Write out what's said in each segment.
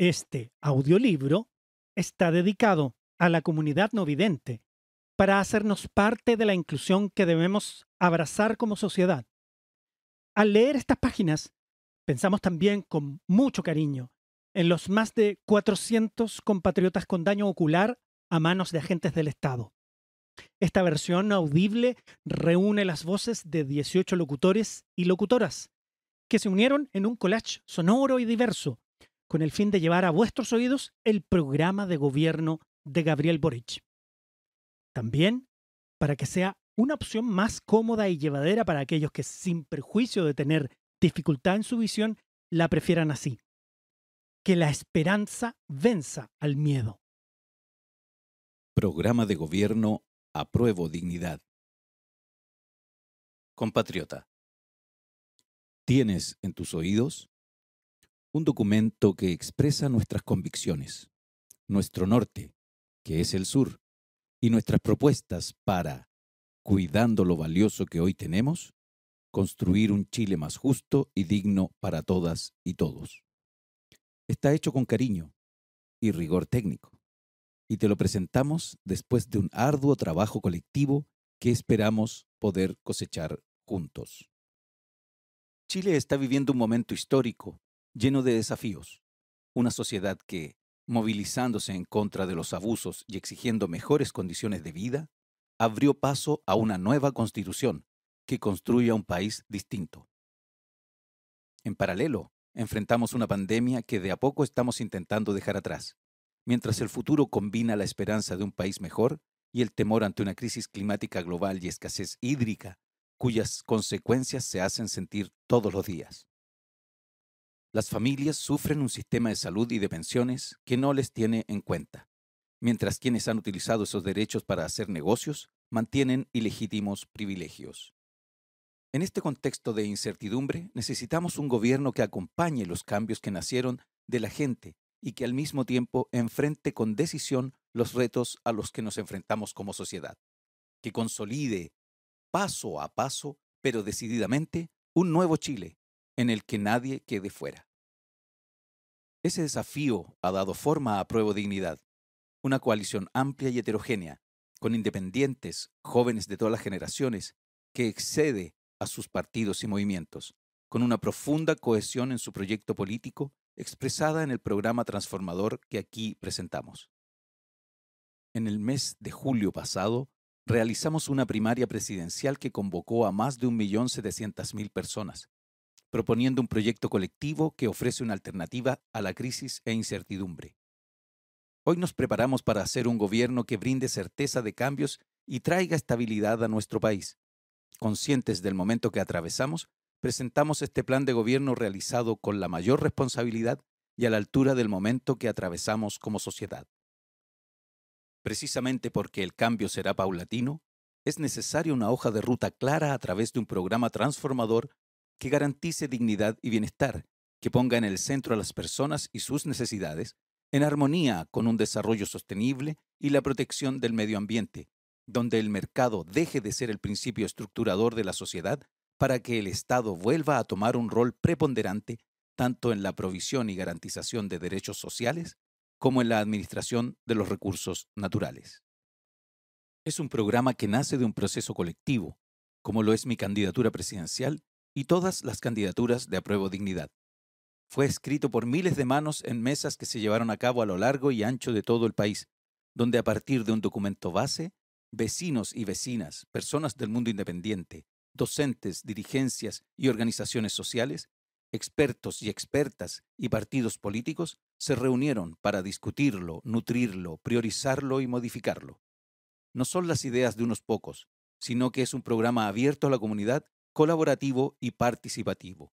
Este audiolibro está dedicado a la comunidad no vidente para hacernos parte de la inclusión que debemos abrazar como sociedad. Al leer estas páginas, pensamos también con mucho cariño en los más de 400 compatriotas con daño ocular a manos de agentes del Estado. Esta versión audible reúne las voces de 18 locutores y locutoras que se unieron en un collage sonoro y diverso con el fin de llevar a vuestros oídos el programa de gobierno de Gabriel Boric. También para que sea una opción más cómoda y llevadera para aquellos que, sin perjuicio de tener dificultad en su visión, la prefieran así. Que la esperanza venza al miedo. Programa de Gobierno Apruebo Dignidad. Compatriota, tienes en tus oídos un documento que expresa nuestras convicciones, nuestro norte, que es el sur, y nuestras propuestas para, cuidando lo valioso que hoy tenemos, construir un Chile más justo y digno para todas y todos. Está hecho con cariño y rigor técnico, y te lo presentamos después de un arduo trabajo colectivo que esperamos poder cosechar juntos. Chile está viviendo un momento histórico lleno de desafíos, una sociedad que, movilizándose en contra de los abusos y exigiendo mejores condiciones de vida, abrió paso a una nueva constitución que construya un país distinto. En paralelo, enfrentamos una pandemia que de a poco estamos intentando dejar atrás, mientras el futuro combina la esperanza de un país mejor y el temor ante una crisis climática global y escasez hídrica, cuyas consecuencias se hacen sentir todos los días. Las familias sufren un sistema de salud y de pensiones que no les tiene en cuenta, mientras quienes han utilizado esos derechos para hacer negocios mantienen ilegítimos privilegios. En este contexto de incertidumbre, necesitamos un gobierno que acompañe los cambios que nacieron de la gente y que al mismo tiempo enfrente con decisión los retos a los que nos enfrentamos como sociedad, que consolide paso a paso, pero decididamente, un nuevo Chile en el que nadie quede fuera. Ese desafío ha dado forma a Prueba Dignidad, una coalición amplia y heterogénea, con independientes, jóvenes de todas las generaciones, que excede a sus partidos y movimientos, con una profunda cohesión en su proyecto político expresada en el programa transformador que aquí presentamos. En el mes de julio pasado, realizamos una primaria presidencial que convocó a más de 1.700.000 personas, proponiendo un proyecto colectivo que ofrece una alternativa a la crisis e incertidumbre. Hoy nos preparamos para hacer un gobierno que brinde certeza de cambios y traiga estabilidad a nuestro país. Conscientes del momento que atravesamos, presentamos este plan de gobierno realizado con la mayor responsabilidad y a la altura del momento que atravesamos como sociedad. Precisamente porque el cambio será paulatino, es necesaria una hoja de ruta clara a través de un programa transformador que garantice dignidad y bienestar, que ponga en el centro a las personas y sus necesidades, en armonía con un desarrollo sostenible y la protección del medio ambiente, donde el mercado deje de ser el principio estructurador de la sociedad para que el Estado vuelva a tomar un rol preponderante tanto en la provisión y garantización de derechos sociales como en la administración de los recursos naturales. Es un programa que nace de un proceso colectivo, como lo es mi candidatura presidencial y todas las candidaturas de apruebo dignidad. Fue escrito por miles de manos en mesas que se llevaron a cabo a lo largo y ancho de todo el país, donde a partir de un documento base, vecinos y vecinas, personas del mundo independiente, docentes, dirigencias y organizaciones sociales, expertos y expertas y partidos políticos se reunieron para discutirlo, nutrirlo, priorizarlo y modificarlo. No son las ideas de unos pocos, sino que es un programa abierto a la comunidad colaborativo y participativo.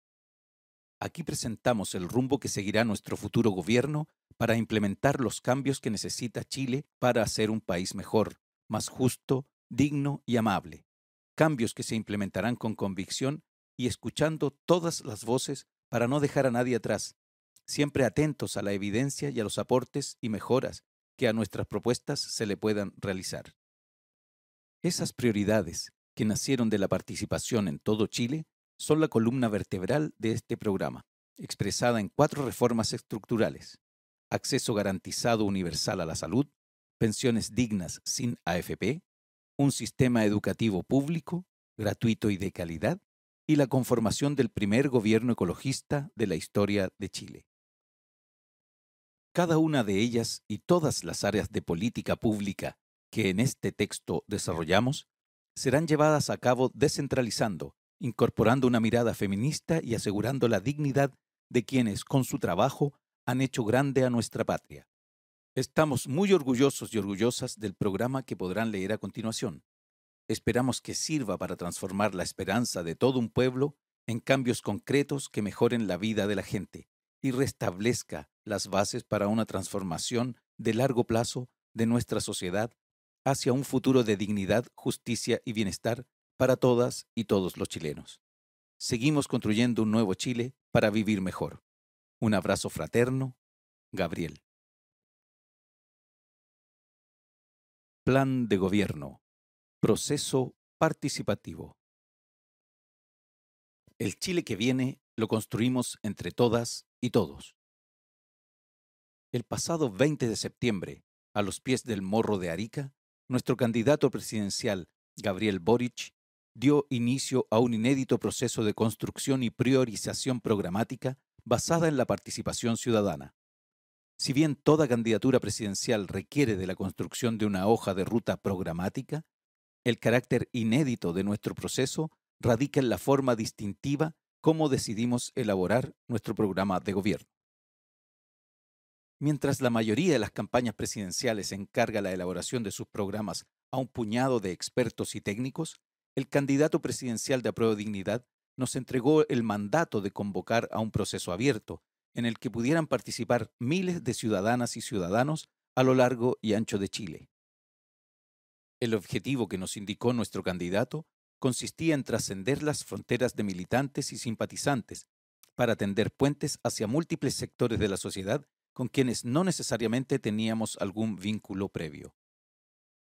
Aquí presentamos el rumbo que seguirá nuestro futuro gobierno para implementar los cambios que necesita Chile para hacer un país mejor, más justo, digno y amable. Cambios que se implementarán con convicción y escuchando todas las voces para no dejar a nadie atrás, siempre atentos a la evidencia y a los aportes y mejoras que a nuestras propuestas se le puedan realizar. Esas prioridades que nacieron de la participación en todo Chile, son la columna vertebral de este programa, expresada en cuatro reformas estructurales. acceso garantizado universal a la salud, pensiones dignas sin AFP, un sistema educativo público, gratuito y de calidad, y la conformación del primer gobierno ecologista de la historia de Chile. Cada una de ellas y todas las áreas de política pública que en este texto desarrollamos serán llevadas a cabo descentralizando, incorporando una mirada feminista y asegurando la dignidad de quienes con su trabajo han hecho grande a nuestra patria. Estamos muy orgullosos y orgullosas del programa que podrán leer a continuación. Esperamos que sirva para transformar la esperanza de todo un pueblo en cambios concretos que mejoren la vida de la gente y restablezca las bases para una transformación de largo plazo de nuestra sociedad hacia un futuro de dignidad, justicia y bienestar para todas y todos los chilenos. Seguimos construyendo un nuevo Chile para vivir mejor. Un abrazo fraterno, Gabriel. Plan de Gobierno. Proceso participativo. El Chile que viene lo construimos entre todas y todos. El pasado 20 de septiembre, a los pies del Morro de Arica, nuestro candidato presidencial, Gabriel Boric, dio inicio a un inédito proceso de construcción y priorización programática basada en la participación ciudadana. Si bien toda candidatura presidencial requiere de la construcción de una hoja de ruta programática, el carácter inédito de nuestro proceso radica en la forma distintiva como decidimos elaborar nuestro programa de gobierno. Mientras la mayoría de las campañas presidenciales encarga la elaboración de sus programas a un puñado de expertos y técnicos, el candidato presidencial de Apruebo Dignidad nos entregó el mandato de convocar a un proceso abierto, en el que pudieran participar miles de ciudadanas y ciudadanos a lo largo y ancho de Chile. El objetivo que nos indicó nuestro candidato consistía en trascender las fronteras de militantes y simpatizantes para tender puentes hacia múltiples sectores de la sociedad con quienes no necesariamente teníamos algún vínculo previo.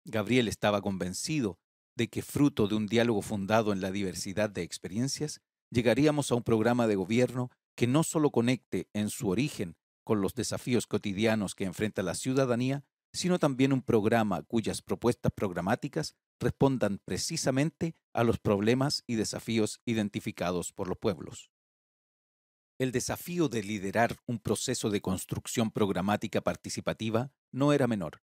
Gabriel estaba convencido de que fruto de un diálogo fundado en la diversidad de experiencias, llegaríamos a un programa de gobierno que no solo conecte en su origen con los desafíos cotidianos que enfrenta la ciudadanía, sino también un programa cuyas propuestas programáticas respondan precisamente a los problemas y desafíos identificados por los pueblos. El desafío de liderar un proceso de construcción programática participativa no era menor.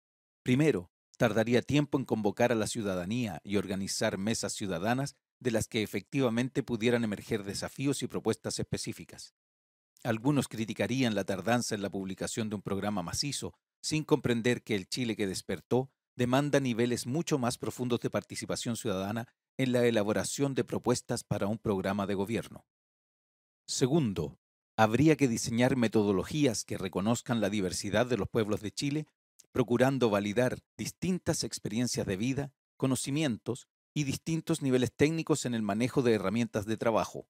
Primero, tardaría tiempo en convocar a la ciudadanía y organizar mesas ciudadanas de las que efectivamente pudieran emerger desafíos y propuestas específicas. Algunos criticarían la tardanza en la publicación de un programa macizo, sin comprender que el Chile que despertó demanda niveles mucho más profundos de participación ciudadana en la elaboración de propuestas para un programa de gobierno. Segundo, habría que diseñar metodologías que reconozcan la diversidad de los pueblos de Chile procurando validar distintas experiencias de vida, conocimientos y distintos niveles técnicos en el manejo de herramientas de trabajo.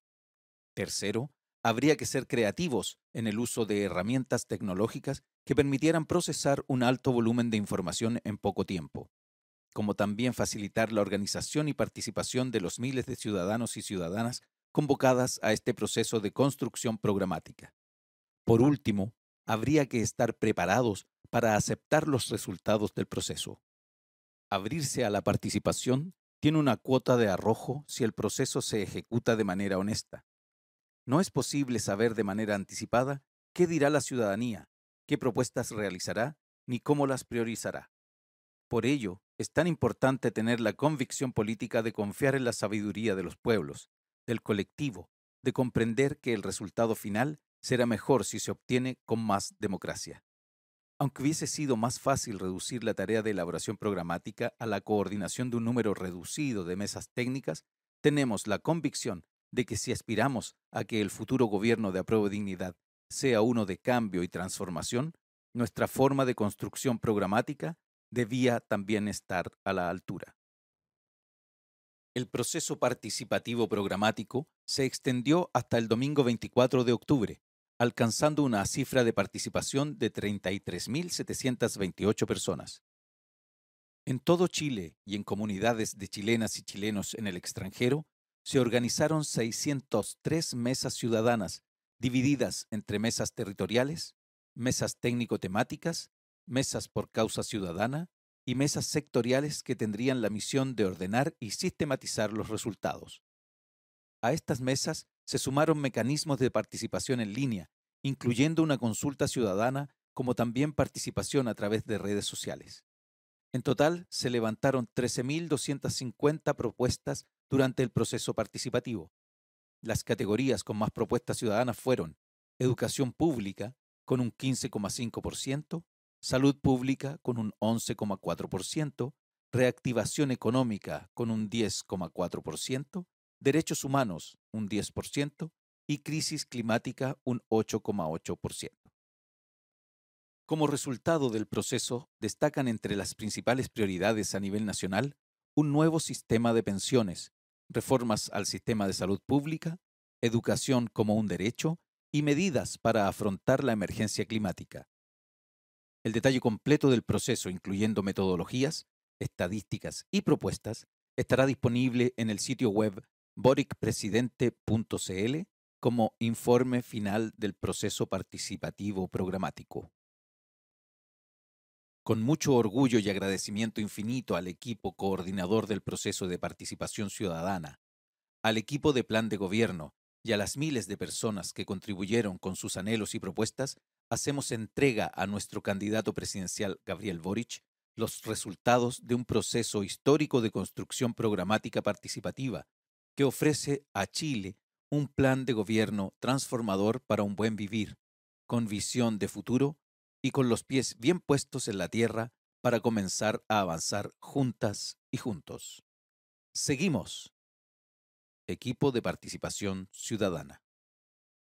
Tercero, habría que ser creativos en el uso de herramientas tecnológicas que permitieran procesar un alto volumen de información en poco tiempo, como también facilitar la organización y participación de los miles de ciudadanos y ciudadanas convocadas a este proceso de construcción programática. Por último, habría que estar preparados para aceptar los resultados del proceso. Abrirse a la participación tiene una cuota de arrojo si el proceso se ejecuta de manera honesta. No es posible saber de manera anticipada qué dirá la ciudadanía, qué propuestas realizará, ni cómo las priorizará. Por ello, es tan importante tener la convicción política de confiar en la sabiduría de los pueblos, del colectivo, de comprender que el resultado final será mejor si se obtiene con más democracia. Aunque hubiese sido más fácil reducir la tarea de elaboración programática a la coordinación de un número reducido de mesas técnicas, tenemos la convicción de que si aspiramos a que el futuro gobierno de apruebo dignidad sea uno de cambio y transformación, nuestra forma de construcción programática debía también estar a la altura. El proceso participativo programático se extendió hasta el domingo 24 de octubre, alcanzando una cifra de participación de 33.728 personas. En todo Chile y en comunidades de chilenas y chilenos en el extranjero, se organizaron 603 mesas ciudadanas, divididas entre mesas territoriales, mesas técnico-temáticas, mesas por causa ciudadana y mesas sectoriales que tendrían la misión de ordenar y sistematizar los resultados. A estas mesas se sumaron mecanismos de participación en línea, incluyendo una consulta ciudadana como también participación a través de redes sociales. En total, se levantaron 13.250 propuestas durante el proceso participativo. Las categorías con más propuestas ciudadanas fueron educación pública, con un 15,5%, salud pública, con un 11,4%, reactivación económica, con un 10,4%, derechos humanos, un 10%, y crisis climática, un 8,8%. Como resultado del proceso, destacan entre las principales prioridades a nivel nacional un nuevo sistema de pensiones, reformas al sistema de salud pública, educación como un derecho y medidas para afrontar la emergencia climática. El detalle completo del proceso, incluyendo metodologías, estadísticas y propuestas, estará disponible en el sitio web boricpresidente.cl como informe final del proceso participativo programático. Con mucho orgullo y agradecimiento infinito al equipo coordinador del proceso de participación ciudadana, al equipo de plan de gobierno y a las miles de personas que contribuyeron con sus anhelos y propuestas, hacemos entrega a nuestro candidato presidencial Gabriel Boric los resultados de un proceso histórico de construcción programática participativa que ofrece a Chile un plan de gobierno transformador para un buen vivir, con visión de futuro y con los pies bien puestos en la tierra para comenzar a avanzar juntas y juntos. Seguimos. Equipo de Participación Ciudadana.